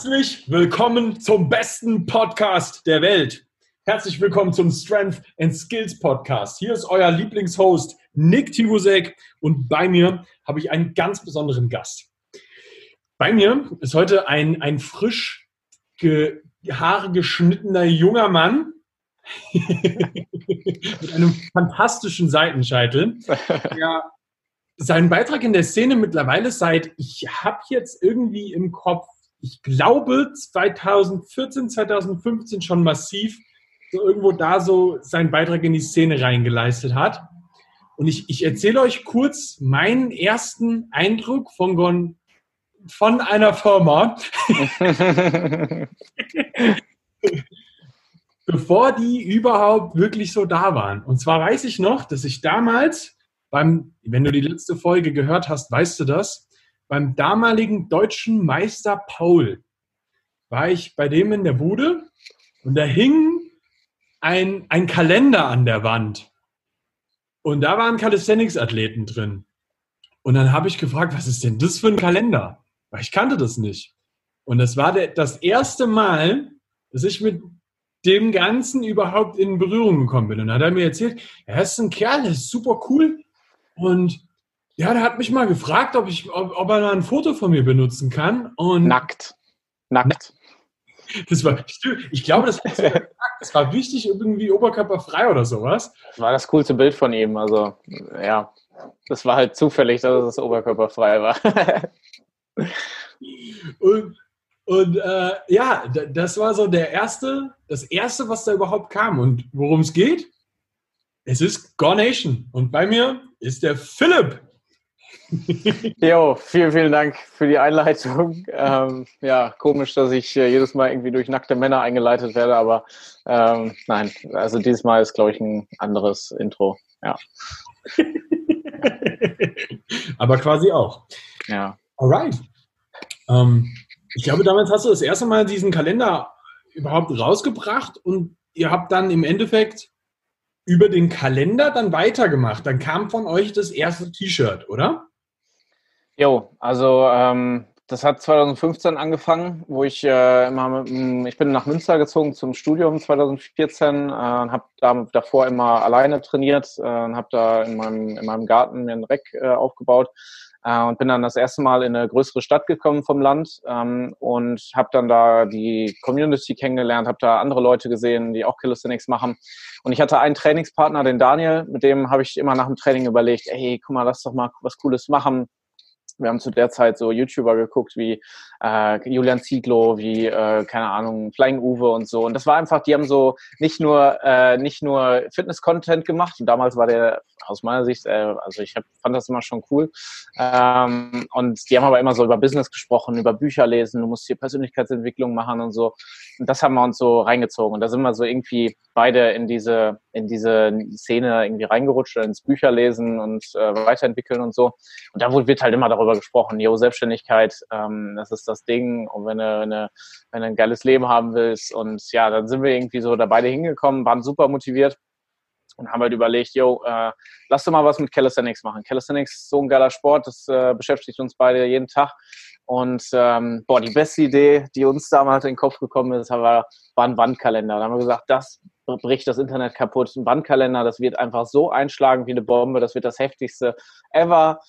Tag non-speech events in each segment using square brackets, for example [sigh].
Herzlich willkommen zum besten Podcast der Welt. Herzlich willkommen zum Strength and Skills Podcast. Hier ist euer Lieblingshost Nick Tivusek und bei mir habe ich einen ganz besonderen Gast. Bei mir ist heute ein, ein frisch ge Haare geschnittener junger Mann [laughs] mit einem fantastischen Seitenscheitel, der seinen Beitrag in der Szene mittlerweile seit, ich habe jetzt irgendwie im Kopf, ich glaube 2014, 2015 schon massiv so irgendwo da so seinen Beitrag in die Szene reingeleistet hat. Und ich, ich erzähle euch kurz meinen ersten Eindruck von, von einer Firma, [laughs] bevor die überhaupt wirklich so da waren. Und zwar weiß ich noch, dass ich damals beim, wenn du die letzte Folge gehört hast, weißt du das, beim damaligen deutschen Meister Paul war ich bei dem in der Bude und da hing ein, ein Kalender an der Wand. Und da waren Calisthenics-Athleten drin. Und dann habe ich gefragt, was ist denn das für ein Kalender? Weil ich kannte das nicht. Und das war der, das erste Mal, dass ich mit dem Ganzen überhaupt in Berührung gekommen bin. Und dann hat er mir erzählt, er ist ein Kerl, der ist super cool. Und ja, der hat mich mal gefragt, ob, ich, ob, ob er ein Foto von mir benutzen kann. Und Nackt. Nackt. [laughs] Das war, ich glaube, das, [laughs] das war wichtig, irgendwie oberkörperfrei oder sowas. Das war das coolste Bild von ihm. Also, ja, das war halt zufällig, dass es oberkörperfrei war. [laughs] und und äh, ja, das war so der erste, das erste, was da überhaupt kam. Und worum es geht? Es ist Gornation. Und bei mir ist der Philipp. [laughs] Jo, vielen, vielen Dank für die Einleitung. Ähm, ja, komisch, dass ich äh, jedes Mal irgendwie durch nackte Männer eingeleitet werde, aber ähm, nein, also dieses Mal ist, glaube ich, ein anderes Intro. Ja. [laughs] aber quasi auch. Ja. Alright. Ähm, ich glaube, damals hast du das erste Mal diesen Kalender überhaupt rausgebracht und ihr habt dann im Endeffekt über den Kalender dann weitergemacht. Dann kam von euch das erste T-Shirt, oder? Jo, also ähm, das hat 2015 angefangen, wo ich äh, immer, ich bin nach Münster gezogen zum Studium 2014 äh, und habe da, davor immer alleine trainiert äh, und habe da in meinem, in meinem Garten mir ein Reck äh, aufgebaut äh, und bin dann das erste Mal in eine größere Stadt gekommen vom Land ähm, und habe dann da die Community kennengelernt, habe da andere Leute gesehen, die auch Calisthenics machen. Und ich hatte einen Trainingspartner, den Daniel, mit dem habe ich immer nach dem Training überlegt, ey, guck mal, lass doch mal was Cooles machen wir haben zu der Zeit so YouTuber geguckt wie äh, Julian Zieglo, wie, äh, keine Ahnung, Flying Uwe und so. Und das war einfach, die haben so nicht nur, äh, nicht nur Fitness-Content gemacht. Und damals war der aus meiner Sicht, äh, also ich hab, fand das immer schon cool. Ähm, und die haben aber immer so über Business gesprochen, über Bücher lesen, du musst hier Persönlichkeitsentwicklung machen und so. Und das haben wir uns so reingezogen. Und da sind wir so irgendwie beide in diese, in diese Szene irgendwie reingerutscht, ins Bücherlesen und äh, weiterentwickeln und so. Und da wird halt immer darüber gesprochen, jo, Selbstständigkeit, ähm, das ist das Ding. Und wenn du, eine, wenn du ein geiles Leben haben willst. Und ja, dann sind wir irgendwie so da beide hingekommen, waren super motiviert und haben halt überlegt, yo, äh, lass doch mal was mit Calisthenics machen. Calisthenics ist so ein geiler Sport, das äh, beschäftigt uns beide jeden Tag. Und ähm, boah, die beste Idee, die uns damals in den Kopf gekommen ist, war, war ein Wandkalender. Da haben wir gesagt, das bricht das Internet kaputt. Ein Wandkalender, das wird einfach so einschlagen wie eine Bombe, das wird das heftigste ever.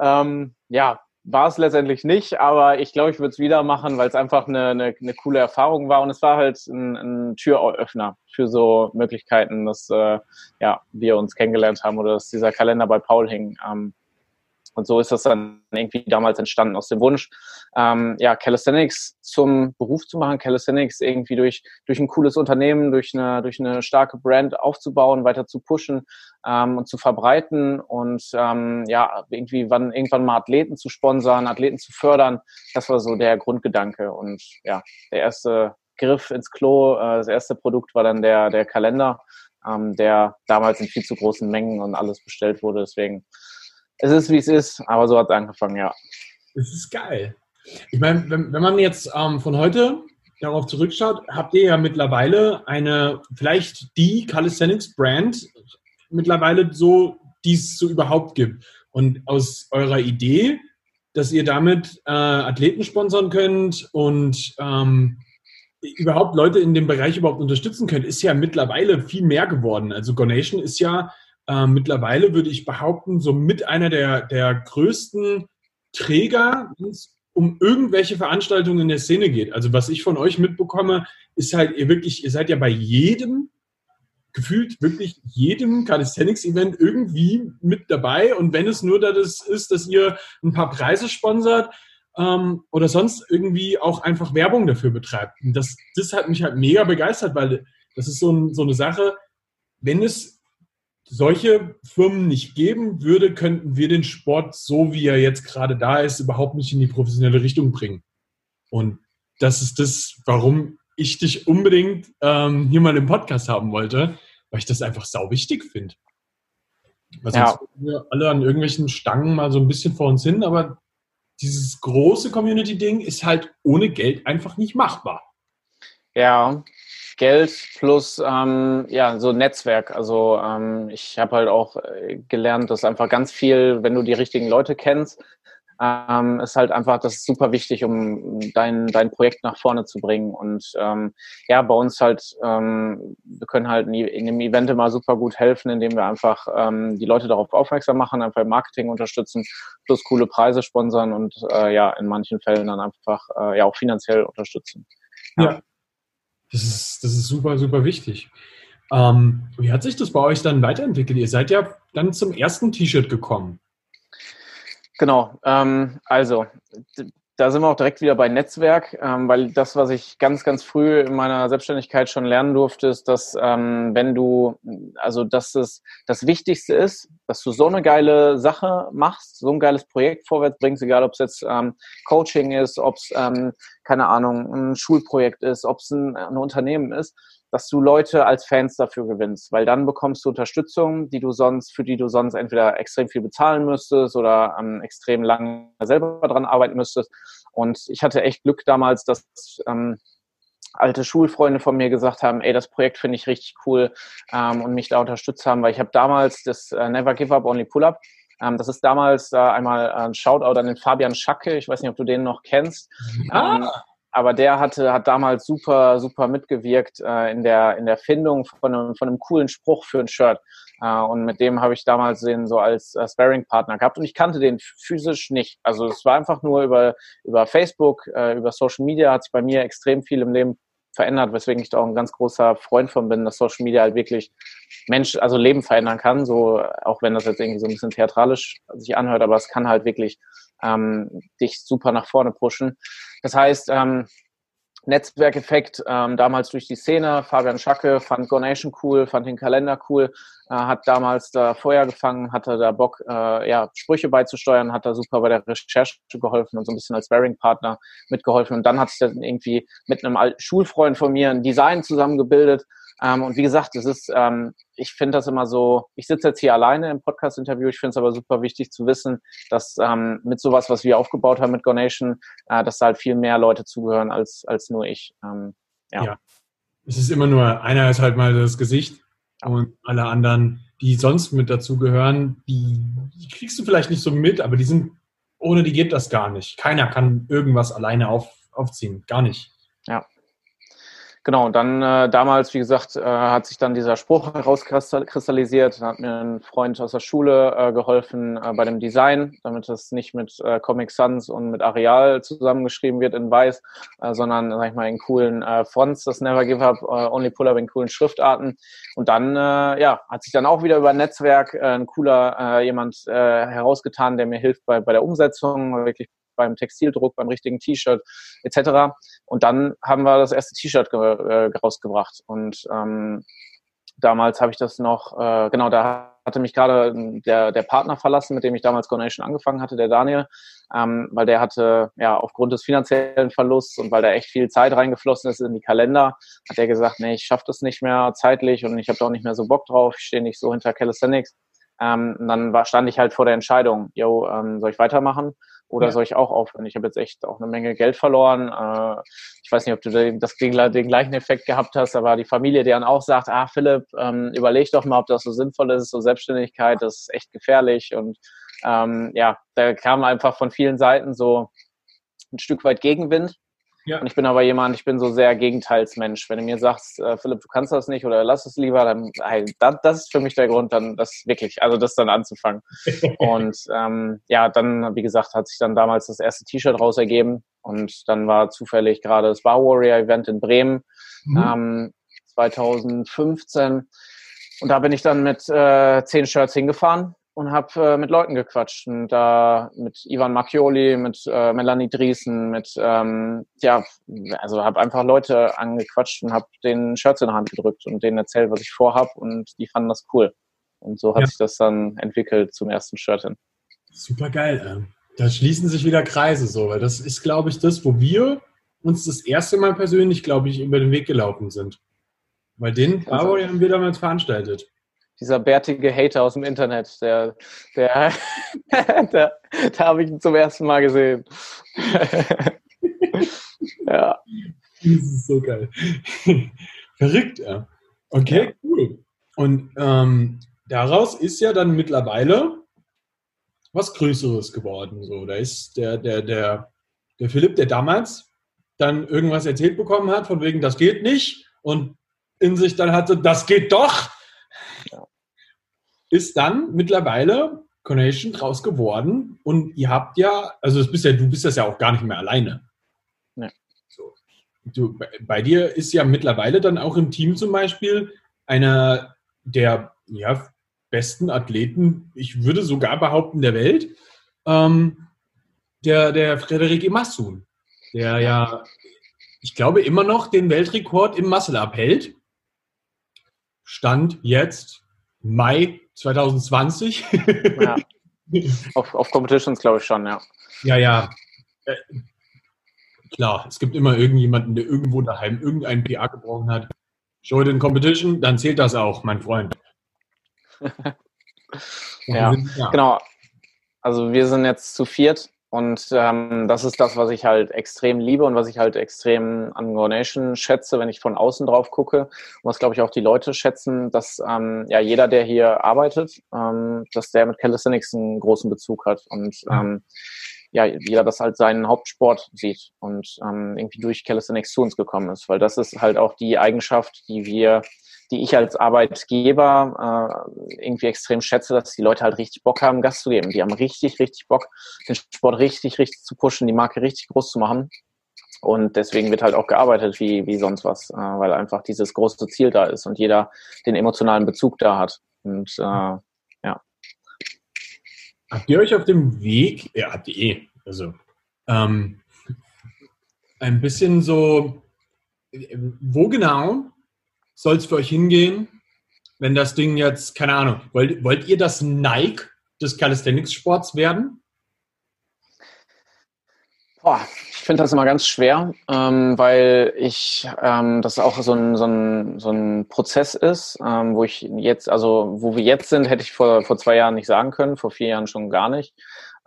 Ähm, ja, war es letztendlich nicht, aber ich glaube, ich würde es wieder machen, weil es einfach eine, eine, eine, coole Erfahrung war und es war halt ein, ein Türöffner für so Möglichkeiten, dass äh, ja, wir uns kennengelernt haben oder dass dieser Kalender bei Paul hing. Ähm, und so ist das dann irgendwie damals entstanden aus dem Wunsch, ähm, ja, Calisthenics zum Beruf zu machen, Calisthenics irgendwie durch, durch ein cooles Unternehmen, durch eine, durch eine starke Brand aufzubauen, weiter zu pushen ähm, und zu verbreiten und ähm, ja, irgendwie wann, irgendwann mal Athleten zu sponsern, Athleten zu fördern. Das war so der Grundgedanke. Und ja, der erste Griff ins Klo, äh, das erste Produkt war dann der, der Kalender, ähm, der damals in viel zu großen Mengen und alles bestellt wurde. Deswegen es ist, wie es ist, aber so hat es angefangen, ja. Es ist geil. Ich meine, wenn, wenn man jetzt ähm, von heute darauf zurückschaut, habt ihr ja mittlerweile eine, vielleicht die Calisthenics Brand mittlerweile so, die es so überhaupt gibt. Und aus eurer Idee dass ihr damit äh, Athleten sponsern könnt und ähm, überhaupt Leute in dem Bereich überhaupt unterstützen könnt, ist ja mittlerweile viel mehr geworden. Also Gonation ist ja äh, mittlerweile, würde ich behaupten, so mit einer der, der größten Träger, wenn es um irgendwelche Veranstaltungen in der Szene geht. Also was ich von euch mitbekomme, ist halt ihr wirklich, ihr seid ja bei jedem gefühlt wirklich jedem Calisthenics-Event irgendwie mit dabei. Und wenn es nur das ist, dass ihr ein paar Preise sponsert ähm, oder sonst irgendwie auch einfach Werbung dafür betreibt. Und das, das hat mich halt mega begeistert, weil das ist so, ein, so eine Sache, wenn es solche Firmen nicht geben würde, könnten wir den Sport, so wie er jetzt gerade da ist, überhaupt nicht in die professionelle Richtung bringen. Und das ist das, warum ich dich unbedingt ähm, hier mal im Podcast haben wollte, weil ich das einfach sau wichtig finde. Sonst ja. wir alle an irgendwelchen Stangen mal so ein bisschen vor uns hin, aber dieses große Community-Ding ist halt ohne Geld einfach nicht machbar. Ja, Geld plus ähm, ja so Netzwerk. Also ähm, ich habe halt auch äh, gelernt, dass einfach ganz viel, wenn du die richtigen Leute kennst, ähm, ist halt einfach, das ist super wichtig, um dein, dein Projekt nach vorne zu bringen. Und ähm, ja, bei uns halt, ähm, wir können halt in dem Event immer super gut helfen, indem wir einfach ähm, die Leute darauf aufmerksam machen, einfach Marketing unterstützen, plus coole Preise sponsern und äh, ja, in manchen Fällen dann einfach äh, ja auch finanziell unterstützen. Ja. ja. Das ist, das ist super, super wichtig. Ähm, wie hat sich das bei euch dann weiterentwickelt? Ihr seid ja dann zum ersten T-Shirt gekommen. Genau, ähm, also da sind wir auch direkt wieder bei Netzwerk, ähm, weil das, was ich ganz, ganz früh in meiner Selbstständigkeit schon lernen durfte, ist, dass ähm, wenn du, also dass es das Wichtigste ist, dass du so eine geile Sache machst, so ein geiles Projekt vorwärts bringst, egal ob es jetzt ähm, Coaching ist, ob es, ähm, keine Ahnung, ein Schulprojekt ist, ob es ein, ein Unternehmen ist, dass du Leute als Fans dafür gewinnst, weil dann bekommst du Unterstützung, die du sonst, für die du sonst entweder extrem viel bezahlen müsstest oder ähm, extrem lange selber dran arbeiten müsstest. Und ich hatte echt Glück damals, dass ähm, alte Schulfreunde von mir gesagt haben, ey, das Projekt finde ich richtig cool ähm, und mich da unterstützt haben, weil ich habe damals das äh, Never Give Up, Only Pull Up ähm, das ist damals äh, einmal ein Shoutout an den Fabian Schacke. Ich weiß nicht, ob du den noch kennst. Ah. Ähm, aber der hatte, hat damals super, super mitgewirkt äh, in, der, in der Findung von einem, von einem coolen Spruch für ein Shirt. Äh, und mit dem habe ich damals den so als äh, Sparring-Partner gehabt. Und ich kannte den physisch nicht. Also es war einfach nur über, über Facebook, äh, über Social Media hat sich bei mir extrem viel im Leben verändert, weswegen ich da auch ein ganz großer Freund von bin, dass Social Media halt wirklich Mensch, also Leben verändern kann, so auch wenn das jetzt irgendwie so ein bisschen theatralisch sich anhört, aber es kann halt wirklich ähm, dich super nach vorne pushen. Das heißt, ähm, Netzwerkeffekt, ähm, damals durch die Szene, Fabian Schacke fand Gonation cool, fand den Kalender cool, äh, hat damals da Feuer gefangen, hatte da Bock, äh, ja, Sprüche beizusteuern, hat da super bei der Recherche geholfen und so ein bisschen als Bearing-Partner mitgeholfen. Und dann hat sich dann irgendwie mit einem Schulfreund von mir ein Design zusammengebildet, ähm, und wie gesagt, es ist, ähm, ich finde das immer so, ich sitze jetzt hier alleine im Podcast-Interview, ich finde es aber super wichtig zu wissen, dass ähm, mit sowas, was wir aufgebaut haben mit Gonation, äh, dass da halt viel mehr Leute zugehören als, als nur ich. Ähm, ja. ja. Es ist immer nur, einer ist halt mal das Gesicht und alle anderen, die sonst mit dazugehören, die, die kriegst du vielleicht nicht so mit, aber die sind, ohne die geht das gar nicht. Keiner kann irgendwas alleine auf, aufziehen, gar nicht. Ja. Genau, und dann äh, damals, wie gesagt, äh, hat sich dann dieser Spruch herauskristallisiert. Dann hat mir ein Freund aus der Schule äh, geholfen äh, bei dem Design, damit es nicht mit äh, Comic Sans und mit Areal zusammengeschrieben wird in weiß, äh, sondern, sag ich mal, in coolen äh, Fonts, das Never Give Up, äh, Only Pull Up in coolen Schriftarten. Und dann, äh, ja, hat sich dann auch wieder über ein Netzwerk äh, ein cooler äh, jemand äh, herausgetan, der mir hilft bei, bei der Umsetzung, wirklich beim Textildruck, beim richtigen T-Shirt etc. Und dann haben wir das erste T-Shirt äh, rausgebracht. Und ähm, damals habe ich das noch, äh, genau, da hatte mich gerade der, der Partner verlassen, mit dem ich damals Gonation angefangen hatte, der Daniel, ähm, weil der hatte, ja, aufgrund des finanziellen Verlusts und weil da echt viel Zeit reingeflossen ist in die Kalender, hat er gesagt, nee, ich schaffe das nicht mehr zeitlich und ich habe da auch nicht mehr so Bock drauf, ich stehe nicht so hinter Calisthenics. Ähm, dann war, stand ich halt vor der Entscheidung, yo, ähm, soll ich weitermachen? Oder ja. soll ich auch aufhören? Ich habe jetzt echt auch eine Menge Geld verloren. Äh, ich weiß nicht, ob du den, das, den, den, gleichen Effekt gehabt hast, aber die Familie, die dann auch sagt, ah Philipp, ähm, überleg doch mal, ob das so sinnvoll ist, so Selbstständigkeit, das ist echt gefährlich. Und ähm, ja, da kam einfach von vielen Seiten so ein Stück weit Gegenwind. Ja. Und ich bin aber jemand, ich bin so sehr Gegenteilsmensch. Wenn du mir sagst, äh, Philipp, du kannst das nicht oder lass es lieber, dann hey, das, das, ist für mich der Grund, dann das wirklich, also das dann anzufangen. [laughs] und ähm, ja, dann, wie gesagt, hat sich dann damals das erste T-Shirt raus ergeben und dann war zufällig gerade das Bar Warrior Event in Bremen mhm. ähm, 2015 und da bin ich dann mit äh, zehn Shirts hingefahren und habe äh, mit Leuten gequatscht und da äh, mit Ivan Macchioli, mit äh, Melanie Driesen, mit ähm, ja, also habe einfach Leute angequatscht und habe den Shirts in der Hand gedrückt und denen erzählt, was ich vorhab und die fanden das cool. Und so hat ja. sich das dann entwickelt zum ersten Shirt hin. Super geil. Da schließen sich wieder Kreise so, weil das ist, glaube ich, das, wo wir uns das erste Mal persönlich, glaube ich, über den Weg gelaufen sind. Weil den Power haben wir damals veranstaltet dieser bärtige Hater aus dem Internet, der, der, [laughs] der da habe ich ihn zum ersten Mal gesehen. [laughs] ja. Das ist so geil. [laughs] Verrückt, ja. Okay, ja. cool. Und ähm, daraus ist ja dann mittlerweile was Größeres geworden. So, da ist der, der, der, der Philipp, der damals dann irgendwas erzählt bekommen hat, von wegen, das geht nicht, und in sich dann hatte, das geht doch ist dann mittlerweile Connection draus geworden und ihr habt ja, also das bist ja, du bist das ja auch gar nicht mehr alleine. Ja. So. Du, bei, bei dir ist ja mittlerweile dann auch im Team zum Beispiel einer der ja, besten Athleten, ich würde sogar behaupten, der Welt, ähm, der, der Frederik Emassun, der ja, ich glaube, immer noch den Weltrekord im Muscle abhält. Stand jetzt Mai 2020. ja. [laughs] Auf, auf Competitions glaube ich schon, ja. Ja, ja. Äh, klar, es gibt immer irgendjemanden, der irgendwo daheim irgendeinen PA gebrochen hat. Show in Competition, dann zählt das auch, mein Freund. [laughs] ja, ja, genau. Also wir sind jetzt zu viert und ähm, das ist das, was ich halt extrem liebe und was ich halt extrem an Go Nation schätze, wenn ich von außen drauf gucke. Und was, glaube ich, auch die Leute schätzen, dass ähm, ja jeder, der hier arbeitet, ähm, dass der mit Calisthenics einen großen Bezug hat. Und ähm, ja, jeder das halt seinen Hauptsport sieht und ähm, irgendwie durch Calisthenics zu uns gekommen ist. Weil das ist halt auch die Eigenschaft, die wir die ich als Arbeitgeber äh, irgendwie extrem schätze, dass die Leute halt richtig Bock haben, Gas zu geben. Die haben richtig, richtig Bock, den Sport richtig, richtig zu pushen, die Marke richtig groß zu machen. Und deswegen wird halt auch gearbeitet wie, wie sonst was, äh, weil einfach dieses große Ziel da ist und jeder den emotionalen Bezug da hat. Und äh, ja. Habt ihr euch auf dem Weg, ja, habt ihr eh, also ähm, ein bisschen so, wo genau soll es für euch hingehen, wenn das Ding jetzt, keine Ahnung, wollt, wollt ihr das Nike des Calisthenics-Sports werden? Boah, ich finde das immer ganz schwer, ähm, weil ich ähm, das auch so ein, so ein, so ein Prozess ist, ähm, wo ich jetzt, also wo wir jetzt sind, hätte ich vor, vor zwei Jahren nicht sagen können, vor vier Jahren schon gar nicht.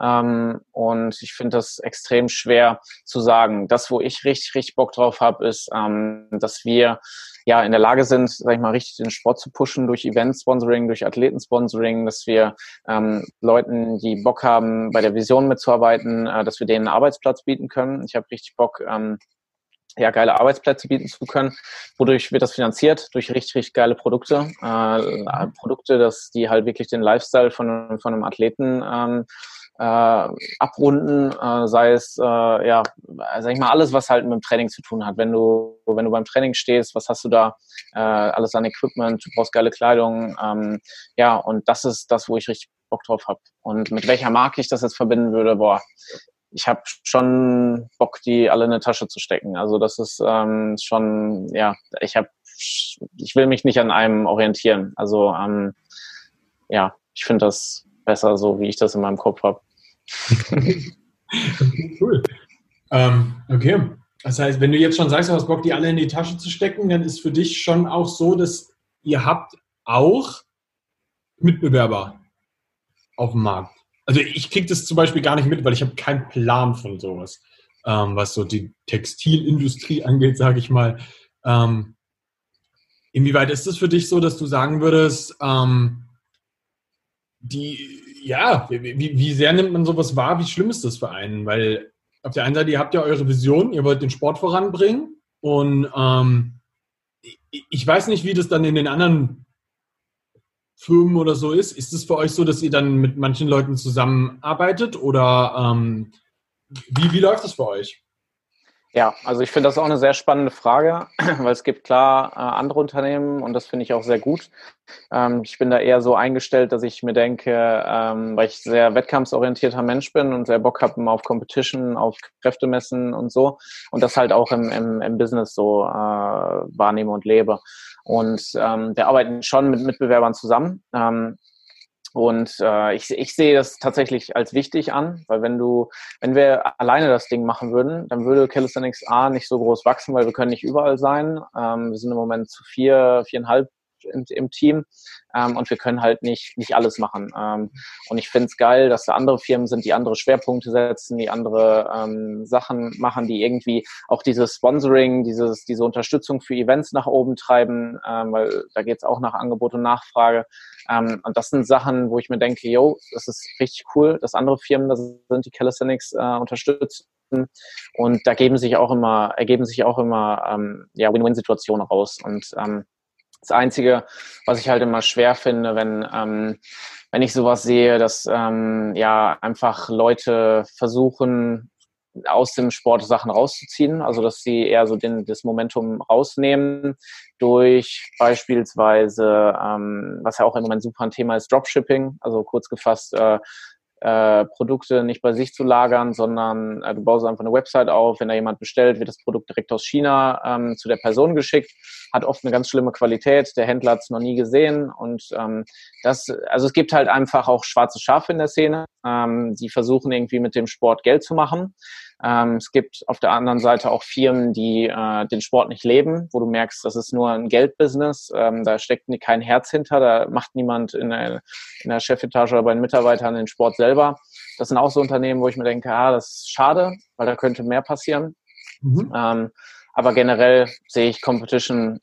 Ähm, und ich finde das extrem schwer zu sagen. Das, wo ich richtig, richtig Bock drauf habe, ist, ähm, dass wir ja in der Lage sind, sag ich mal, richtig den Sport zu pushen durch Event-Sponsoring, durch Athleten-Sponsoring, dass wir ähm, Leuten, die Bock haben, bei der Vision mitzuarbeiten, äh, dass wir denen einen Arbeitsplatz bieten können. Ich habe richtig Bock, ähm, ja, geile Arbeitsplätze bieten zu können. Wodurch wird das finanziert? Durch richtig, richtig geile Produkte. Äh, Produkte, dass die halt wirklich den Lifestyle von, von einem Athleten ähm, äh, abrunden, äh, sei es äh, ja, sag ich mal, alles, was halt mit dem Training zu tun hat. Wenn du, wenn du beim Training stehst, was hast du da? Äh, alles an Equipment, du brauchst geile Kleidung, ähm, ja, und das ist das, wo ich richtig Bock drauf habe. Und mit welcher Marke ich das jetzt verbinden würde, boah, ich habe schon Bock, die alle in eine Tasche zu stecken. Also das ist ähm, schon, ja, ich habe, ich will mich nicht an einem orientieren. Also ähm, ja, ich finde das besser so, wie ich das in meinem Kopf habe. cool. Ähm, okay. Das heißt, wenn du jetzt schon sagst, du hast Bock, die alle in die Tasche zu stecken, dann ist für dich schon auch so, dass ihr habt auch Mitbewerber auf dem Markt. Also ich kriege das zum Beispiel gar nicht mit, weil ich habe keinen Plan von sowas, ähm, was so die Textilindustrie angeht, sage ich mal. Ähm, inwieweit ist es für dich so, dass du sagen würdest, ähm, die, ja, wie, wie, sehr nimmt man sowas wahr? Wie schlimm ist das für einen? Weil auf der einen Seite, ihr habt ja eure Vision, ihr wollt den Sport voranbringen und ähm, ich weiß nicht, wie das dann in den anderen Firmen oder so ist. Ist es für euch so, dass ihr dann mit manchen Leuten zusammenarbeitet oder ähm, wie, wie läuft das für euch? Ja, also ich finde das auch eine sehr spannende Frage, [clears throat] weil es gibt klar äh, andere Unternehmen und das finde ich auch sehr gut. Ähm, ich bin da eher so eingestellt, dass ich mir denke, ähm, weil ich sehr wettkampfsorientierter Mensch bin und sehr Bock habe auf Competition, auf Kräftemessen und so und das halt auch im, im, im Business so äh, wahrnehme und lebe. Und ähm, wir arbeiten schon mit Mitbewerbern zusammen. Ähm, und äh, ich, ich sehe das tatsächlich als wichtig an, weil wenn du, wenn wir alleine das Ding machen würden, dann würde Calisthenics A nicht so groß wachsen, weil wir können nicht überall sein. Ähm, wir sind im Moment zu vier, viereinhalb im, im Team ähm, und wir können halt nicht, nicht alles machen. Ähm, und ich finde es geil, dass da andere Firmen sind, die andere Schwerpunkte setzen, die andere ähm, Sachen machen, die irgendwie auch dieses Sponsoring, dieses, diese Unterstützung für Events nach oben treiben, ähm, weil da geht es auch nach Angebot und Nachfrage. Ähm, und das sind Sachen, wo ich mir denke, yo, das ist richtig cool, dass andere Firmen da sind, die Calisthenics äh, unterstützen. Und da geben sich auch immer, ergeben sich auch immer ähm, ja, Win-Win-Situationen raus. Und ähm, das Einzige, was ich halt immer schwer finde, wenn, ähm, wenn ich sowas sehe, dass ähm, ja einfach Leute versuchen, aus dem Sport Sachen rauszuziehen, also dass sie eher so den, das Momentum rausnehmen durch beispielsweise, ähm, was ja auch im Moment super ein Thema ist, Dropshipping, also kurz gefasst, äh, äh, Produkte nicht bei sich zu lagern, sondern äh, du baust einfach eine Website auf, wenn da jemand bestellt, wird das Produkt direkt aus China ähm, zu der Person geschickt, hat oft eine ganz schlimme Qualität, der Händler hat es noch nie gesehen und ähm, das, also es gibt halt einfach auch schwarze Schafe in der Szene, ähm, die versuchen irgendwie mit dem Sport Geld zu machen ähm, es gibt auf der anderen Seite auch Firmen, die äh, den Sport nicht leben, wo du merkst, das ist nur ein Geldbusiness, ähm, da steckt kein Herz hinter, da macht niemand in der, in der Chefetage oder bei den Mitarbeitern den Sport selber. Das sind auch so Unternehmen, wo ich mir denke, ah, das ist schade, weil da könnte mehr passieren. Mhm. Ähm, aber generell sehe ich Competition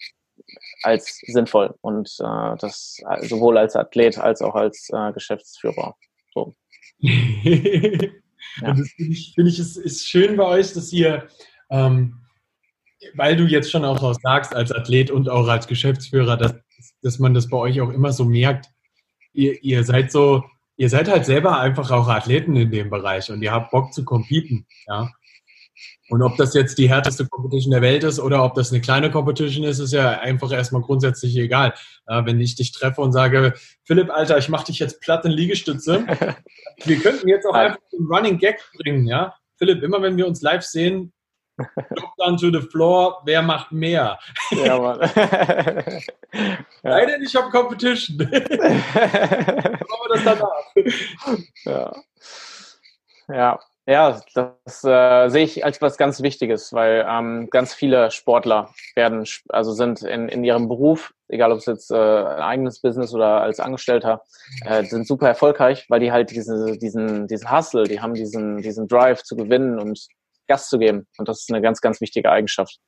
als sinnvoll und äh, das sowohl als Athlet als auch als äh, Geschäftsführer. So. [laughs] Ja. Und das finde ich, find ich ist, ist schön bei euch, dass ihr, ähm, weil du jetzt schon auch sagst, als Athlet und auch als Geschäftsführer, dass, dass man das bei euch auch immer so merkt, ihr, ihr seid so, ihr seid halt selber einfach auch Athleten in dem Bereich und ihr habt Bock zu competen, ja. Und ob das jetzt die härteste Competition der Welt ist oder ob das eine kleine Competition ist, ist ja einfach erstmal grundsätzlich egal. Ja, wenn ich dich treffe und sage, Philipp, Alter, ich mache dich jetzt platt in Liegestütze. [laughs] wir könnten jetzt auch einfach einen Running Gag bringen, ja. Philipp, immer wenn wir uns live sehen, [laughs] Drop down to the floor, wer macht mehr? Ja, Mann. [laughs] Leider nicht auf Competition. Machen wir das danach. Ja. Ja, ja, das äh, sehe ich als was ganz Wichtiges, weil ähm, ganz viele Sportler werden, also sind in, in ihrem Beruf, egal ob es jetzt äh, ein eigenes Business oder als Angestellter, äh, sind super erfolgreich, weil die halt diese, diesen, diesen Hustle, die haben diesen, diesen Drive zu gewinnen und Gas zu geben. Und das ist eine ganz, ganz wichtige Eigenschaft.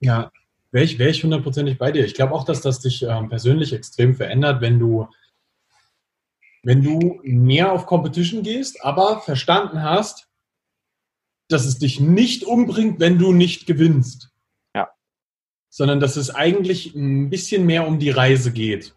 Ja, wäre ich, wär ich hundertprozentig bei dir. Ich glaube auch, dass das dich ähm, persönlich extrem verändert, wenn du wenn du mehr auf Competition gehst, aber verstanden hast, dass es dich nicht umbringt, wenn du nicht gewinnst. Ja. Sondern dass es eigentlich ein bisschen mehr um die Reise geht.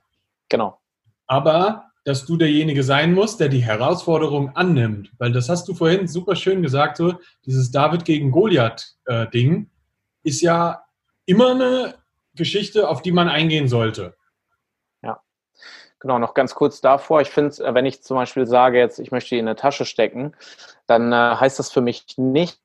Genau. Aber dass du derjenige sein musst, der die Herausforderung annimmt. Weil das hast du vorhin super schön gesagt, so dieses David gegen Goliath-Ding äh, ist ja immer eine Geschichte, auf die man eingehen sollte. Genau, noch ganz kurz davor. Ich finde, wenn ich zum Beispiel sage, jetzt, ich möchte die in eine Tasche stecken, dann äh, heißt das für mich nicht,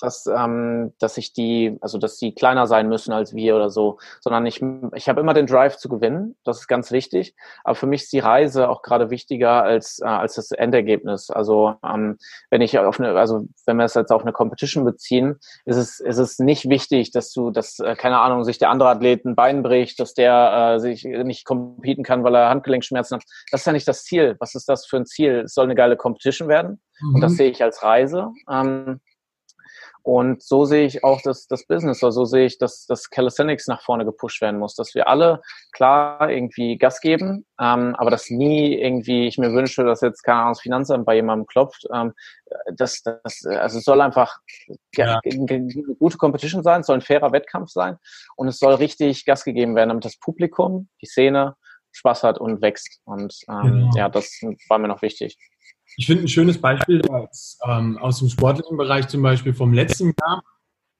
dass, ähm, dass ich die, also dass die kleiner sein müssen als wir oder so, sondern ich, ich habe immer den Drive zu gewinnen, das ist ganz wichtig. Aber für mich ist die Reise auch gerade wichtiger als, äh, als das Endergebnis. Also ähm, wenn ich auf eine, also wenn wir es jetzt auf eine Competition beziehen, ist es, ist es nicht wichtig, dass du, dass, äh, keine Ahnung, sich der andere Athlet ein Bein bricht, dass der äh, sich nicht competen kann, weil er Handgelenkschmerzen hat. Das ist ja nicht das Ziel. Was ist das für ein Ziel? Es soll eine geile Competition werden. Mhm. Und das mhm. sehe ich als Reise. Ähm, und so sehe ich auch das, das Business, oder so sehe ich, dass das Calisthenics nach vorne gepusht werden muss, dass wir alle klar irgendwie Gas geben, ähm, aber dass nie irgendwie ich mir wünsche, dass jetzt keine Ahnung das Finanzamt bei jemandem klopft. Ähm, das, das, also es soll einfach ja. eine gute Competition sein, es soll ein fairer Wettkampf sein und es soll richtig Gas gegeben werden, damit das Publikum, die Szene Spaß hat und wächst. Und ähm, genau. ja, das war mir noch wichtig. Ich finde ein schönes Beispiel aus, ähm, aus dem sportlichen Bereich zum Beispiel vom letzten Jahr,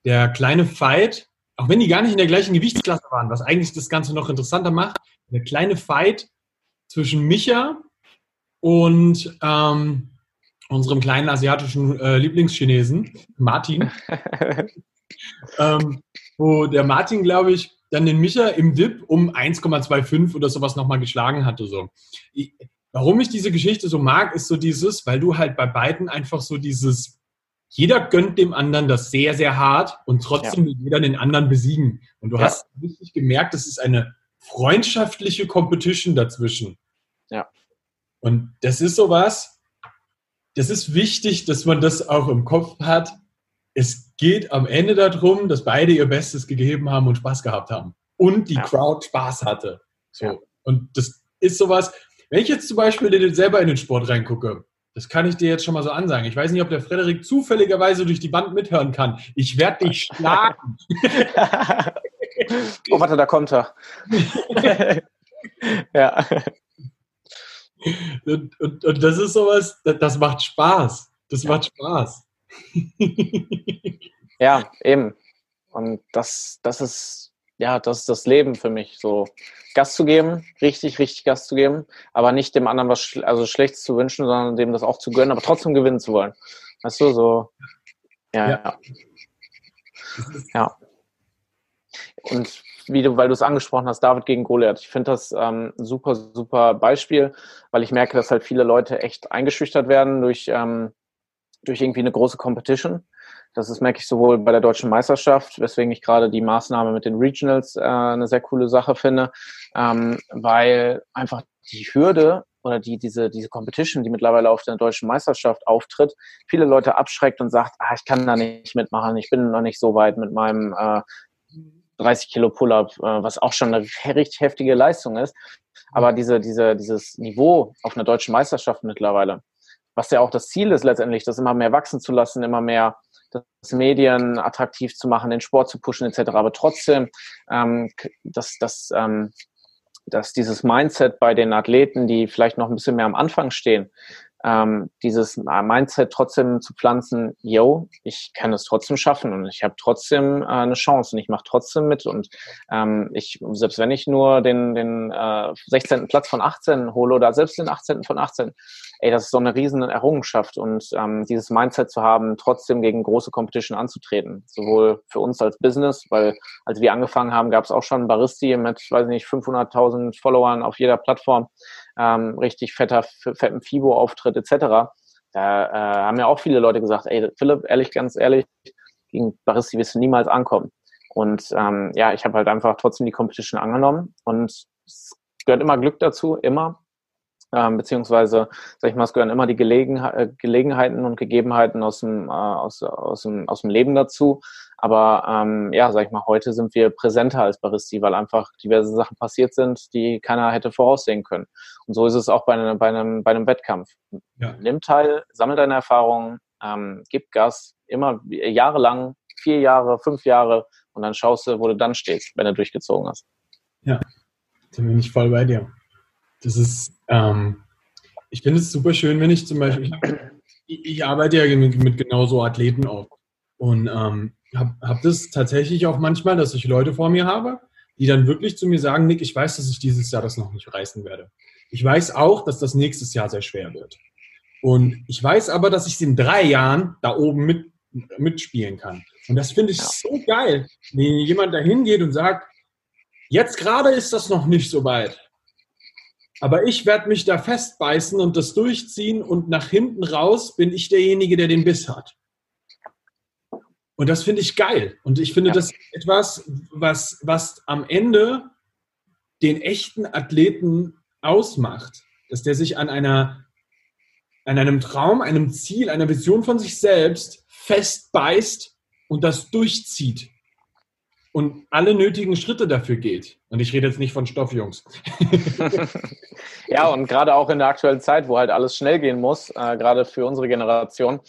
der kleine Fight, auch wenn die gar nicht in der gleichen Gewichtsklasse waren, was eigentlich das Ganze noch interessanter macht, der kleine Fight zwischen Micha und ähm, unserem kleinen asiatischen äh, Lieblingschinesen, Martin. [laughs] ähm, wo der Martin, glaube ich, dann den Micha im Dip um 1,25 oder sowas nochmal geschlagen hatte. So. Ich, Warum ich diese Geschichte so mag, ist so dieses, weil du halt bei beiden einfach so dieses, jeder gönnt dem anderen das sehr, sehr hart und trotzdem ja. will jeder den anderen besiegen. Und du ja. hast richtig gemerkt, es ist eine freundschaftliche Competition dazwischen. Ja. Und das ist sowas, das ist wichtig, dass man das auch im Kopf hat. Es geht am Ende darum, dass beide ihr Bestes gegeben haben und Spaß gehabt haben. Und die ja. Crowd Spaß hatte. So. Und das ist sowas, wenn ich jetzt zum Beispiel selber in den Sport reingucke, das kann ich dir jetzt schon mal so ansagen. Ich weiß nicht, ob der Frederik zufälligerweise durch die Wand mithören kann. Ich werde dich schlagen. [laughs] oh, warte, da kommt er. [laughs] ja. Und, und, und, das ist sowas, das, das macht Spaß. Das ja. macht Spaß. [laughs] ja, eben. Und das, das ist ja, das ist das Leben für mich. So Gas zu geben, richtig, richtig Gas zu geben, aber nicht dem anderen was schl also Schlechtes zu wünschen, sondern dem das auch zu gönnen, aber trotzdem gewinnen zu wollen. Weißt du, so, ja, ja. Ja. Und wie du, weil du es angesprochen hast, David gegen Goliath. Ich finde das ähm, ein super, super Beispiel, weil ich merke, dass halt viele Leute echt eingeschüchtert werden durch, ähm, durch irgendwie eine große Competition das ist, merke ich, sowohl bei der deutschen Meisterschaft, weswegen ich gerade die Maßnahme mit den Regionals äh, eine sehr coole Sache finde, ähm, weil einfach die Hürde oder die, diese, diese Competition, die mittlerweile auf der deutschen Meisterschaft auftritt, viele Leute abschreckt und sagt, ah, ich kann da nicht mitmachen, ich bin noch nicht so weit mit meinem äh, 30 Kilo Pull-up, äh, was auch schon eine richtig heftige Leistung ist. Aber diese, diese, dieses Niveau auf einer deutschen Meisterschaft mittlerweile, was ja auch das Ziel ist letztendlich, das immer mehr wachsen zu lassen, immer mehr das Medien attraktiv zu machen, den Sport zu pushen etc. Aber trotzdem, ähm, dass, dass, ähm, dass dieses Mindset bei den Athleten, die vielleicht noch ein bisschen mehr am Anfang stehen, ähm, dieses Mindset trotzdem zu pflanzen, yo, ich kann es trotzdem schaffen und ich habe trotzdem äh, eine Chance und ich mache trotzdem mit und ähm, ich, selbst wenn ich nur den, den äh, 16. Platz von 18 hole oder selbst den 18. von 18, ey, das ist so eine riesen Errungenschaft und ähm, dieses Mindset zu haben, trotzdem gegen große Competition anzutreten, sowohl für uns als Business, weil als wir angefangen haben, gab es auch schon Baristi mit, weiß nicht, 500.000 Followern auf jeder Plattform, ähm, richtig fetter, fetten FIBO-Auftritt etc. Da äh, haben ja auch viele Leute gesagt, ey, Philipp, ehrlich, ganz ehrlich, gegen Baristi wirst du niemals ankommen. Und ähm, ja, ich habe halt einfach trotzdem die Competition angenommen und es gehört immer Glück dazu, immer ähm, beziehungsweise, sag ich mal, es gehören immer die Gelegen, äh, Gelegenheiten und Gegebenheiten aus dem, äh, aus, aus, dem, aus dem Leben dazu. Aber ähm, ja, sag ich mal, heute sind wir präsenter als Baristi, weil einfach diverse Sachen passiert sind, die keiner hätte voraussehen können. Und so ist es auch bei einem, bei einem, bei einem Wettkampf. Ja. Nimm teil, sammel deine Erfahrungen, ähm, gib Gas, immer jahrelang, vier Jahre, fünf Jahre und dann schaust du, wo du dann stehst, wenn du durchgezogen hast. Ja, da bin ich voll bei dir. Das ist, ähm, ich finde es super schön, wenn ich zum Beispiel, ich, ich arbeite ja mit, mit genau so Athleten auch. Und ähm, habe hab das tatsächlich auch manchmal, dass ich Leute vor mir habe, die dann wirklich zu mir sagen, Nick, ich weiß, dass ich dieses Jahr das noch nicht reißen werde. Ich weiß auch, dass das nächstes Jahr sehr schwer wird. Und ich weiß aber, dass ich es in drei Jahren da oben mit, mitspielen kann. Und das finde ich so geil, wenn jemand da hingeht und sagt, jetzt gerade ist das noch nicht so weit. Aber ich werde mich da festbeißen und das durchziehen und nach hinten raus bin ich derjenige, der den Biss hat. Und das finde ich geil. Und ich finde ja. das etwas, was, was am Ende den echten Athleten ausmacht, dass der sich an einer, an einem Traum, einem Ziel, einer Vision von sich selbst festbeißt und das durchzieht und alle nötigen Schritte dafür geht. Und ich rede jetzt nicht von Stoffjungs. [laughs] ja, und gerade auch in der aktuellen Zeit, wo halt alles schnell gehen muss, äh, gerade für unsere Generation,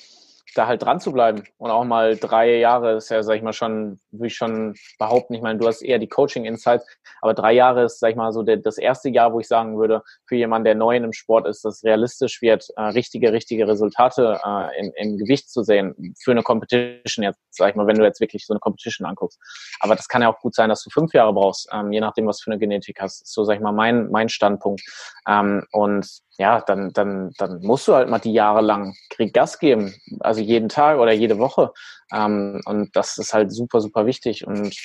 da halt dran zu bleiben und auch mal drei Jahre ist ja, sag ich mal, schon, würde ich schon behaupten, ich meine, du hast eher die Coaching-Insights, aber drei Jahre ist, sag ich mal, so der, das erste Jahr, wo ich sagen würde, für jemanden, der neu in dem Sport ist, dass realistisch wird, äh, richtige, richtige Resultate äh, im, im Gewicht zu sehen für eine Competition jetzt, sag ich mal, wenn du jetzt wirklich so eine Competition anguckst. Aber das kann ja auch gut sein, dass du fünf Jahre brauchst, ähm, je nachdem, was für eine Genetik hast. So, sag ich mal, mein, mein Standpunkt. Ähm, und ja, dann, dann, dann musst du halt mal die Jahre lang Krieg Gas geben, also jeden Tag oder jede Woche. Ähm, und das ist halt super, super wichtig. Und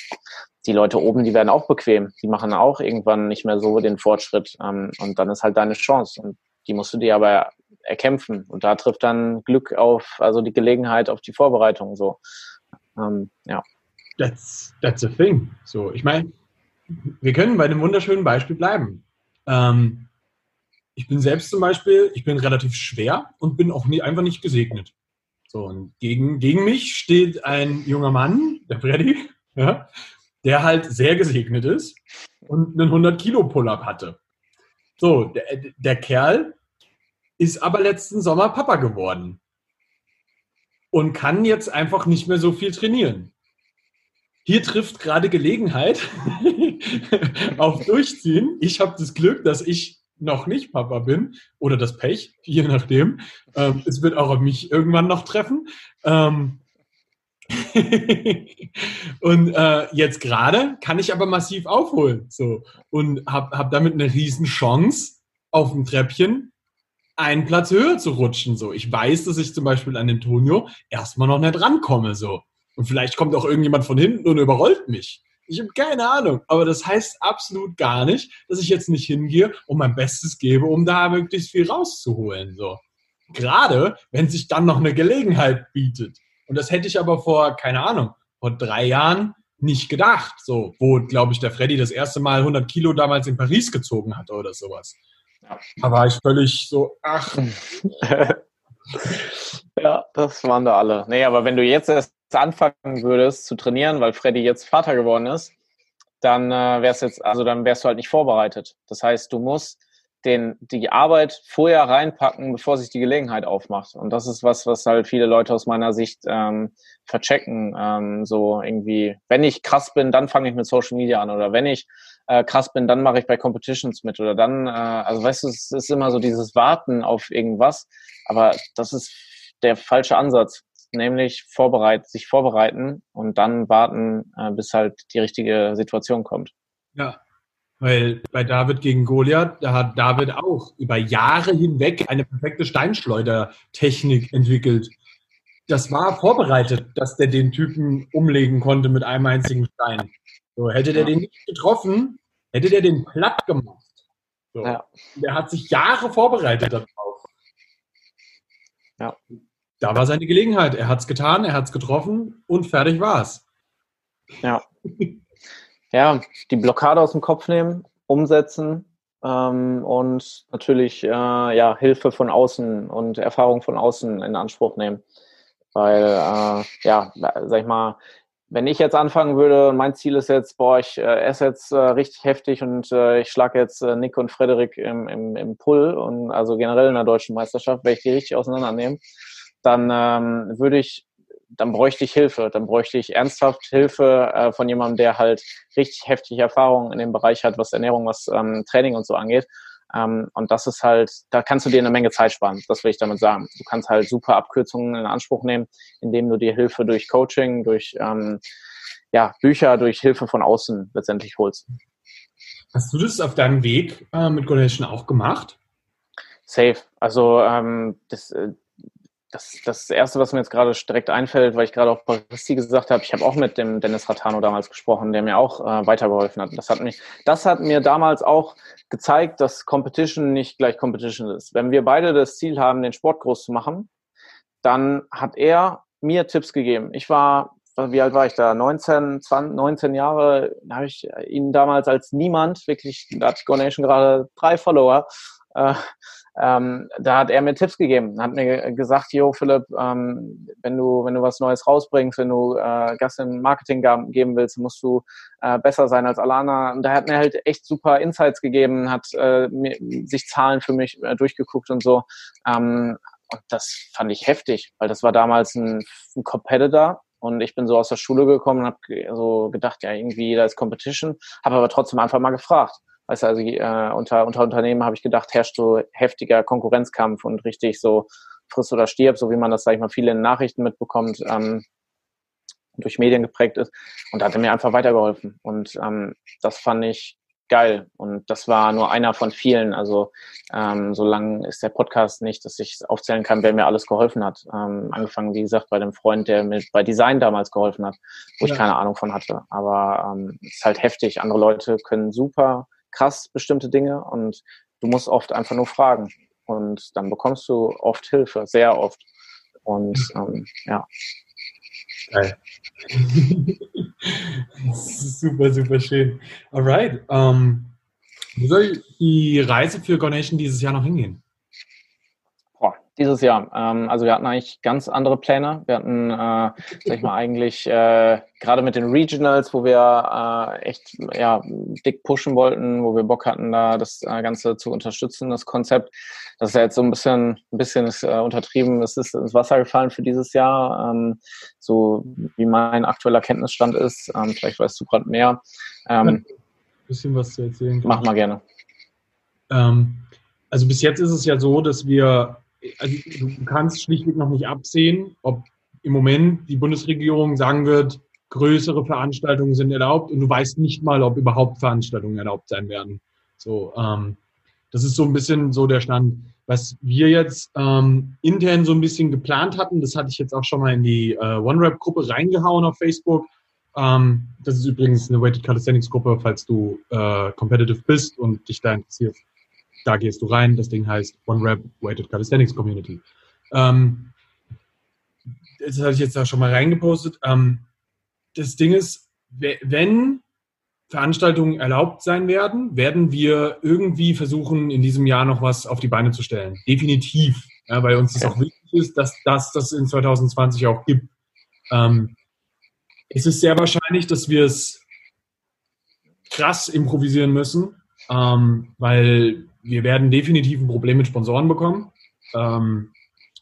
die Leute oben, die werden auch bequem. Die machen auch irgendwann nicht mehr so den Fortschritt. Ähm, und dann ist halt deine Chance. Und die musst du dir aber erkämpfen. Und da trifft dann Glück auf, also die Gelegenheit auf die Vorbereitung so. Ähm, ja. That's, that's a thing. So, ich meine, wir können bei einem wunderschönen Beispiel bleiben. Ähm, ich bin selbst zum Beispiel, ich bin relativ schwer und bin auch nie, einfach nicht gesegnet. So, und gegen, gegen mich steht ein junger Mann, der Freddy, ja, der halt sehr gesegnet ist und einen 100-Kilo-Pull-Up hatte. So, der, der Kerl ist aber letzten Sommer Papa geworden und kann jetzt einfach nicht mehr so viel trainieren. Hier trifft gerade Gelegenheit [laughs] auf Durchziehen. Ich habe das Glück, dass ich noch nicht Papa bin oder das Pech, je nachdem. Ähm, es wird auch mich irgendwann noch treffen. Ähm [laughs] und äh, jetzt gerade kann ich aber massiv aufholen so und habe hab damit eine riesen Chance auf dem Treppchen einen Platz höher zu rutschen so ich weiß dass ich zum Beispiel an Antonio erstmal noch nicht rankomme so und vielleicht kommt auch irgendjemand von hinten und überrollt mich ich habe keine Ahnung. Aber das heißt absolut gar nicht, dass ich jetzt nicht hingehe und mein Bestes gebe, um da möglichst viel rauszuholen. So. Gerade wenn sich dann noch eine Gelegenheit bietet. Und das hätte ich aber vor, keine Ahnung, vor drei Jahren nicht gedacht. So, wo, glaube ich, der Freddy das erste Mal 100 Kilo damals in Paris gezogen hatte oder sowas. Da war ich völlig so, ach. [laughs] ja, das waren da alle. Nee, aber wenn du jetzt erst anfangen würdest zu trainieren, weil Freddy jetzt Vater geworden ist, dann äh, wär's jetzt, also dann wärst du halt nicht vorbereitet. Das heißt, du musst den, die Arbeit vorher reinpacken, bevor sich die Gelegenheit aufmacht. Und das ist was, was halt viele Leute aus meiner Sicht ähm, verchecken. Ähm, so irgendwie, wenn ich krass bin, dann fange ich mit Social Media an. Oder wenn ich äh, krass bin, dann mache ich bei Competitions mit. Oder dann, äh, also weißt du, es ist immer so dieses Warten auf irgendwas. Aber das ist der falsche Ansatz nämlich vorbereit, sich vorbereiten und dann warten, äh, bis halt die richtige Situation kommt. Ja, weil bei David gegen Goliath, da hat David auch über Jahre hinweg eine perfekte Steinschleudertechnik entwickelt. Das war vorbereitet, dass der den Typen umlegen konnte mit einem einzigen Stein. So, hätte der ja. den nicht getroffen, hätte der den platt gemacht. So. Ja. Der hat sich Jahre vorbereitet darauf. Ja da war seine Gelegenheit. Er hat es getan, er hat es getroffen und fertig war es. Ja. ja, die Blockade aus dem Kopf nehmen, umsetzen ähm, und natürlich äh, ja, Hilfe von außen und Erfahrung von außen in Anspruch nehmen. Weil, äh, ja, sag ich mal, wenn ich jetzt anfangen würde und mein Ziel ist jetzt, boah, ich äh, esse jetzt äh, richtig heftig und äh, ich schlage jetzt äh, Nick und Frederik im, im, im Pull und also generell in der deutschen Meisterschaft, werde ich die richtig auseinandernehmen dann ähm, würde ich, dann bräuchte ich Hilfe, dann bräuchte ich ernsthaft Hilfe äh, von jemandem, der halt richtig heftige Erfahrungen in dem Bereich hat, was Ernährung, was ähm, Training und so angeht. Ähm, und das ist halt, da kannst du dir eine Menge Zeit sparen, das will ich damit sagen. Du kannst halt super Abkürzungen in Anspruch nehmen, indem du dir Hilfe durch Coaching, durch ähm, ja, Bücher, durch Hilfe von außen letztendlich holst. Hast du das auf deinem Weg äh, mit Golation auch gemacht? Safe. Also ähm, das, äh, das, das Erste, was mir jetzt gerade direkt einfällt, weil ich gerade auch Baristi gesagt habe, ich habe auch mit dem Dennis Ratano damals gesprochen, der mir auch äh, weitergeholfen hat. Das hat, mich, das hat mir damals auch gezeigt, dass Competition nicht gleich Competition ist. Wenn wir beide das Ziel haben, den Sport groß zu machen, dann hat er mir Tipps gegeben. Ich war, wie alt war ich da? 19, 20, 19 Jahre, habe ich ihn damals als niemand, wirklich, da hat Go Nation gerade drei Follower, äh, ähm, da hat er mir Tipps gegeben, hat mir gesagt, jo Philipp, ähm, wenn du wenn du was Neues rausbringst, wenn du äh, Gas in Marketing geben willst, musst du äh, besser sein als anderen. Und da hat mir halt echt super Insights gegeben, hat äh, mir, sich Zahlen für mich äh, durchgeguckt und so. Ähm, und das fand ich heftig, weil das war damals ein, ein Competitor und ich bin so aus der Schule gekommen und habe so gedacht, ja irgendwie da ist Competition, habe aber trotzdem einfach mal gefragt. Weißt du, also äh, unter, unter Unternehmen habe ich gedacht, herrscht so heftiger Konkurrenzkampf und richtig so friss oder stirb, so wie man das, sag ich mal, viele in Nachrichten mitbekommt, ähm, durch Medien geprägt ist. Und da hat er mir einfach weitergeholfen. Und ähm, das fand ich geil. Und das war nur einer von vielen. Also ähm, so lang ist der Podcast nicht, dass ich aufzählen kann, wer mir alles geholfen hat. Ähm, angefangen, wie gesagt, bei dem Freund, der mir bei Design damals geholfen hat, wo ja. ich keine Ahnung von hatte. Aber ähm, es ist halt heftig. Andere Leute können super krass bestimmte Dinge und du musst oft einfach nur fragen. Und dann bekommst du oft Hilfe, sehr oft. Und ähm, ja. Geil. [laughs] super, super schön. Alright. Um, wo soll die Reise für Gonation dieses Jahr noch hingehen? Dieses Jahr. Ähm, also wir hatten eigentlich ganz andere Pläne. Wir hatten, äh, sag ich mal, eigentlich äh, gerade mit den Regionals, wo wir äh, echt ja, dick pushen wollten, wo wir Bock hatten, da das äh, Ganze zu unterstützen, das Konzept. Das ist ja jetzt so ein bisschen, ein bisschen ist, äh, untertrieben. Es ist ins Wasser gefallen für dieses Jahr, ähm, so wie mein aktueller Kenntnisstand ist. Ähm, vielleicht weißt du gerade mehr. Ähm, ein bisschen was zu erzählen. Mach mal gerne. Ähm, also bis jetzt ist es ja so, dass wir also du kannst schlichtweg noch nicht absehen, ob im Moment die Bundesregierung sagen wird, größere Veranstaltungen sind erlaubt und du weißt nicht mal, ob überhaupt Veranstaltungen erlaubt sein werden. So, ähm, das ist so ein bisschen so der Stand. Was wir jetzt ähm, intern so ein bisschen geplant hatten, das hatte ich jetzt auch schon mal in die äh, OneRap-Gruppe reingehauen auf Facebook. Ähm, das ist übrigens eine Weighted Calisthenics-Gruppe, falls du äh, competitive bist und dich da interessiert da gehst du rein. Das Ding heißt OneRap Weighted Calisthenics Community. Ähm, das hatte ich jetzt da schon mal reingepostet. Ähm, das Ding ist, wenn Veranstaltungen erlaubt sein werden, werden wir irgendwie versuchen, in diesem Jahr noch was auf die Beine zu stellen. Definitiv. Ja, weil uns das auch wichtig ist, dass das das in 2020 auch gibt. Ähm, es ist sehr wahrscheinlich, dass wir es krass improvisieren müssen, ähm, weil wir werden definitiv ein Problem mit Sponsoren bekommen. Ähm,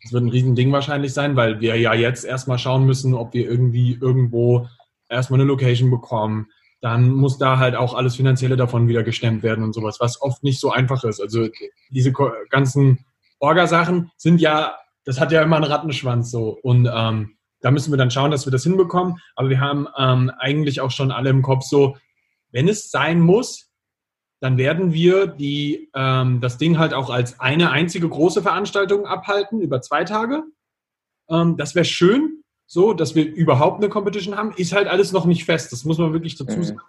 das wird ein Riesending wahrscheinlich sein, weil wir ja jetzt erstmal schauen müssen, ob wir irgendwie irgendwo erstmal eine Location bekommen. Dann muss da halt auch alles Finanzielle davon wieder gestemmt werden und sowas, was oft nicht so einfach ist. Also diese ganzen Orgasachen sind ja, das hat ja immer einen Rattenschwanz so. Und ähm, da müssen wir dann schauen, dass wir das hinbekommen. Aber wir haben ähm, eigentlich auch schon alle im Kopf so, wenn es sein muss, dann werden wir die, ähm, das Ding halt auch als eine einzige große Veranstaltung abhalten über zwei Tage. Ähm, das wäre schön, so, dass wir überhaupt eine Competition haben. Ist halt alles noch nicht fest, das muss man wirklich dazu mhm. sagen.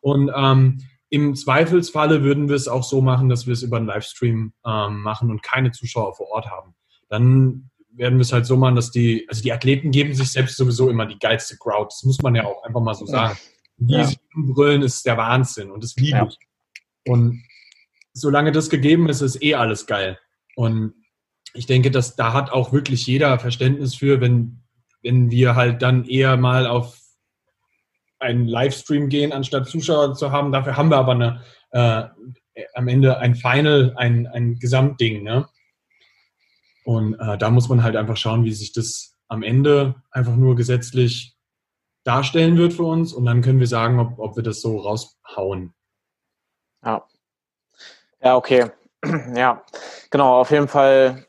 Und ähm, im Zweifelsfalle würden wir es auch so machen, dass wir es über einen Livestream ähm, machen und keine Zuschauer vor Ort haben. Dann werden wir es halt so machen, dass die, also die Athleten geben sich selbst sowieso immer die geilste Crowd. Das muss man ja auch einfach mal so sagen. Die ja. brüllen ist der Wahnsinn und das liebe ja. Und solange das gegeben ist, ist eh alles geil. Und ich denke, dass da hat auch wirklich jeder Verständnis für, wenn, wenn wir halt dann eher mal auf einen Livestream gehen, anstatt Zuschauer zu haben. Dafür haben wir aber eine, äh, am Ende ein Final, ein, ein Gesamtding. Ne? Und äh, da muss man halt einfach schauen, wie sich das am Ende einfach nur gesetzlich darstellen wird für uns. Und dann können wir sagen, ob, ob wir das so raushauen. Ja. Ja, okay. [clears throat] Ja, genau, auf jeden Fall.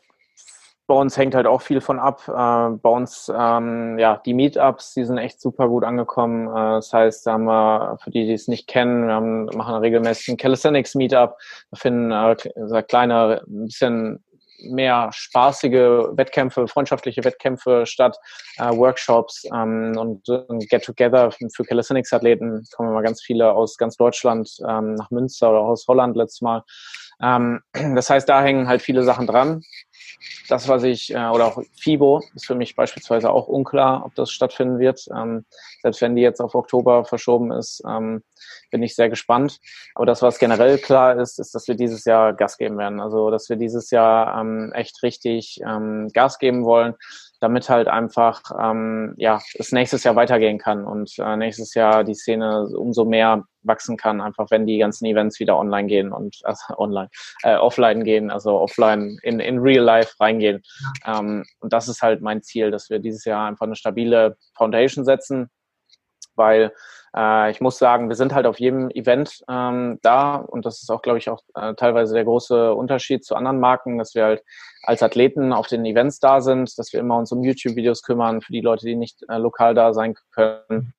Bei uns hängt halt auch viel von ab. Äh, bei uns, ähm, ja, die Meetups, die sind echt super gut angekommen. Äh, das heißt, da haben wir, für die, die es nicht kennen, wir haben, machen regelmäßig ein Calisthenics Meetup. Wir finden äh, kleine, ein bisschen mehr spaßige Wettkämpfe, freundschaftliche Wettkämpfe statt, äh, Workshops ähm, und äh, Get-Together für Calisthenics-Athleten. Kommen immer ganz viele aus ganz Deutschland ähm, nach Münster oder aus Holland letztes Mal. Ähm, [clears throat] das heißt, da hängen halt viele Sachen dran. Das, was ich, äh, oder auch FIBO, ist für mich beispielsweise auch unklar, ob das stattfinden wird. Ähm, selbst wenn die jetzt auf Oktober verschoben ist, ähm, bin ich sehr gespannt. Aber das, was generell klar ist, ist, dass wir dieses Jahr Gas geben werden. Also, dass wir dieses Jahr ähm, echt richtig ähm, Gas geben wollen damit halt einfach ähm, ja es nächstes Jahr weitergehen kann und äh, nächstes Jahr die Szene umso mehr wachsen kann, einfach wenn die ganzen Events wieder online gehen und [laughs] also online, äh, offline gehen, also offline in, in real life reingehen. Ähm, und das ist halt mein Ziel, dass wir dieses Jahr einfach eine stabile Foundation setzen, weil äh, ich muss sagen, wir sind halt auf jedem Event ähm, da und das ist auch, glaube ich, auch äh, teilweise der große Unterschied zu anderen Marken, dass wir halt als Athleten auf den Events da sind, dass wir immer uns um YouTube-Videos kümmern für die Leute, die nicht äh, lokal da sein können.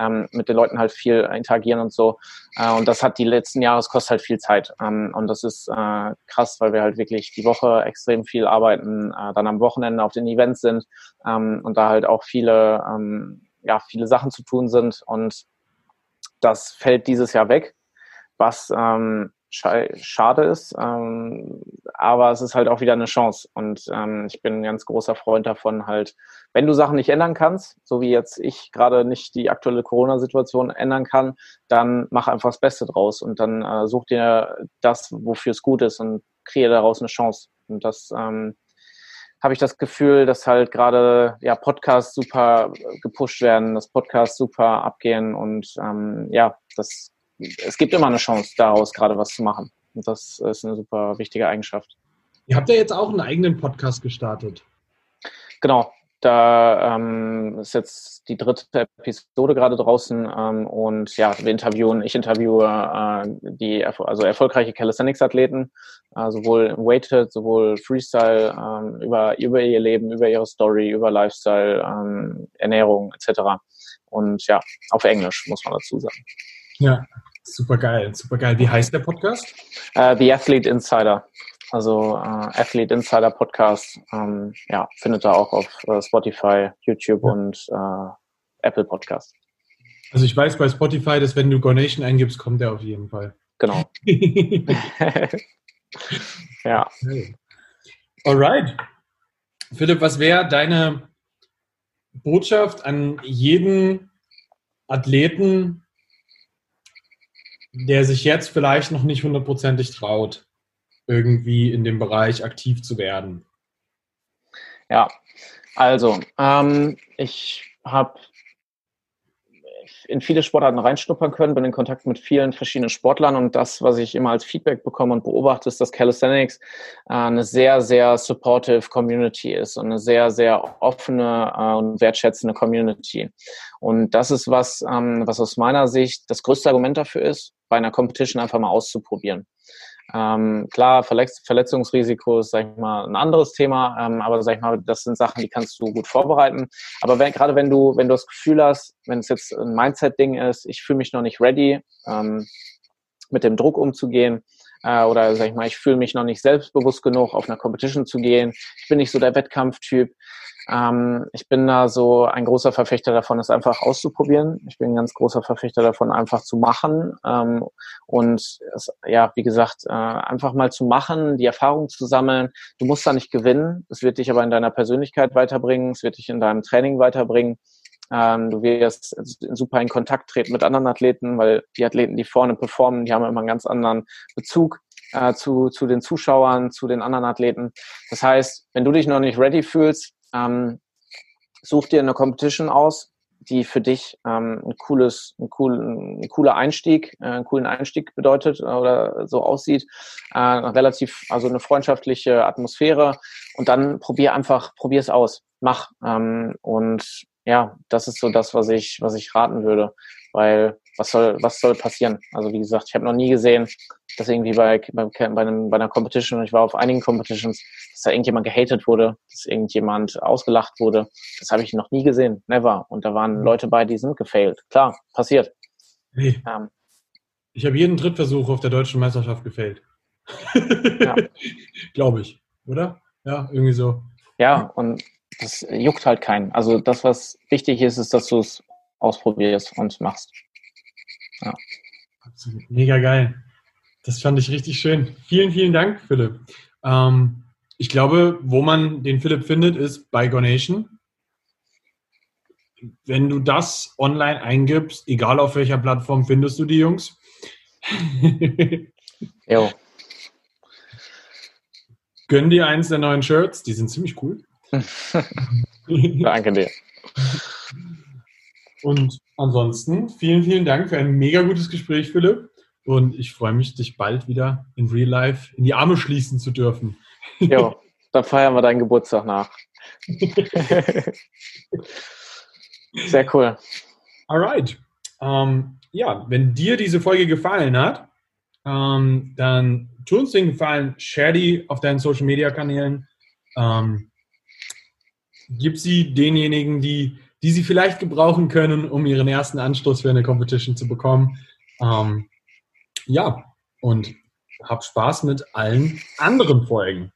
Ähm, mit den Leuten halt viel interagieren und so. Äh, und das hat die letzten Jahre, es kostet halt viel Zeit. Ähm, und das ist äh, krass, weil wir halt wirklich die Woche extrem viel arbeiten, äh, dann am Wochenende auf den Events sind ähm, und da halt auch viele ähm, ja, viele Sachen zu tun sind und das fällt dieses Jahr weg, was ähm, schade ist, ähm, aber es ist halt auch wieder eine Chance. Und ähm, ich bin ein ganz großer Freund davon, halt, wenn du Sachen nicht ändern kannst, so wie jetzt ich gerade nicht die aktuelle Corona-Situation ändern kann, dann mach einfach das Beste draus und dann äh, such dir das, wofür es gut ist und kreiere daraus eine Chance. Und das ähm, habe ich das Gefühl, dass halt gerade ja Podcasts super gepusht werden, dass Podcasts super abgehen und ähm, ja, das es gibt immer eine Chance, daraus gerade was zu machen. Und das ist eine super wichtige Eigenschaft. Ihr habt ja jetzt auch einen eigenen Podcast gestartet. Genau, da ähm, ist jetzt die dritte Episode gerade draußen ähm, und ja, wir interviewen, ich interviewe äh, die also erfolgreiche Calisthenics-Athleten, äh, sowohl Weighted, sowohl Freestyle, ähm, über, über ihr Leben, über ihre Story, über Lifestyle, ähm, Ernährung etc. Und ja, auf Englisch muss man dazu sagen. Ja, super geil, super geil. Wie heißt der Podcast? Uh, The Athlete Insider. Also äh, Athlete Insider Podcast, ähm, ja, findet ihr auch auf äh, Spotify, YouTube ja. und Apple Podcast. Also ich weiß bei Spotify, dass wenn du Gornation eingibst, kommt der auf jeden Fall. Genau. [laughs] [laughs] ja. Okay. Alright. Philipp, was wäre deine Botschaft an jeden Athleten, der sich jetzt vielleicht noch nicht hundertprozentig traut? irgendwie in dem Bereich aktiv zu werden? Ja, also ähm, ich habe in viele Sportarten reinschnuppern können, bin in Kontakt mit vielen verschiedenen Sportlern und das, was ich immer als Feedback bekomme und beobachte, ist, dass Calisthenics äh, eine sehr, sehr supportive Community ist und eine sehr, sehr offene äh, und wertschätzende Community. Und das ist was, ähm, was aus meiner Sicht das größte Argument dafür ist, bei einer Competition einfach mal auszuprobieren. Ähm, klar, Verletz Verletzungsrisiko ist, sag ich mal, ein anderes Thema, ähm, aber sag ich mal, das sind Sachen, die kannst du gut vorbereiten. Aber wenn, gerade wenn du, wenn du das Gefühl hast, wenn es jetzt ein Mindset-Ding ist, ich fühle mich noch nicht ready, ähm, mit dem Druck umzugehen, äh, oder sag ich mal, ich fühle mich noch nicht selbstbewusst genug, auf einer Competition zu gehen, ich bin nicht so der Wettkampftyp, ähm, ich bin da so ein großer Verfechter davon, es einfach auszuprobieren. Ich bin ein ganz großer Verfechter davon, einfach zu machen. Ähm, und es, ja, wie gesagt, äh, einfach mal zu machen, die Erfahrung zu sammeln. Du musst da nicht gewinnen. Es wird dich aber in deiner Persönlichkeit weiterbringen. Es wird dich in deinem Training weiterbringen. Ähm, du wirst super in Kontakt treten mit anderen Athleten, weil die Athleten, die vorne performen, die haben immer einen ganz anderen Bezug äh, zu, zu den Zuschauern, zu den anderen Athleten. Das heißt, wenn du dich noch nicht ready fühlst, ähm, such dir eine Competition aus, die für dich ähm, ein cooles, ein, cool, ein cooler Einstieg, äh, einen coolen Einstieg bedeutet äh, oder so aussieht. Äh, relativ, also eine freundschaftliche Atmosphäre und dann probier einfach, probier es aus, mach. Ähm, und ja, das ist so das, was ich, was ich raten würde, weil was soll, was soll passieren? Also wie gesagt, ich habe noch nie gesehen, dass irgendwie bei, bei, bei, einem, bei einer Competition, und ich war auf einigen Competitions, dass da irgendjemand gehatet wurde, dass irgendjemand ausgelacht wurde. Das habe ich noch nie gesehen, never. Und da waren mhm. Leute bei, die sind gefailt. Klar, passiert. Hey. Ähm, ich habe jeden Drittversuch auf der deutschen Meisterschaft gefailt. ja. [laughs] Glaube ich. oder? Ja, irgendwie so. Ja, und das juckt halt keinen. Also das, was wichtig ist, ist, dass du es ausprobierst und machst. Ja. Absolut. Mega geil. Das fand ich richtig schön. Vielen, vielen Dank, Philipp. Ähm, ich glaube, wo man den Philipp findet, ist bei Gonation. Wenn du das online eingibst, egal auf welcher Plattform findest du die Jungs. [laughs] jo. Gönn dir eins der neuen Shirts, die sind ziemlich cool. [laughs] [laughs] Danke dir. Und ansonsten vielen, vielen Dank für ein mega gutes Gespräch, Philipp. Und ich freue mich, dich bald wieder in Real Life in die Arme schließen zu dürfen. Ja, [laughs] dann feiern wir deinen Geburtstag nach. [laughs] Sehr cool. Alright. Ähm, ja, wenn dir diese Folge gefallen hat, ähm, dann tu uns den Gefallen, share die auf deinen Social Media Kanälen. Ähm, gib sie denjenigen, die, die sie vielleicht gebrauchen können, um ihren ersten Anstoß für eine Competition zu bekommen. Ähm, ja, und hab Spaß mit allen anderen Folgen.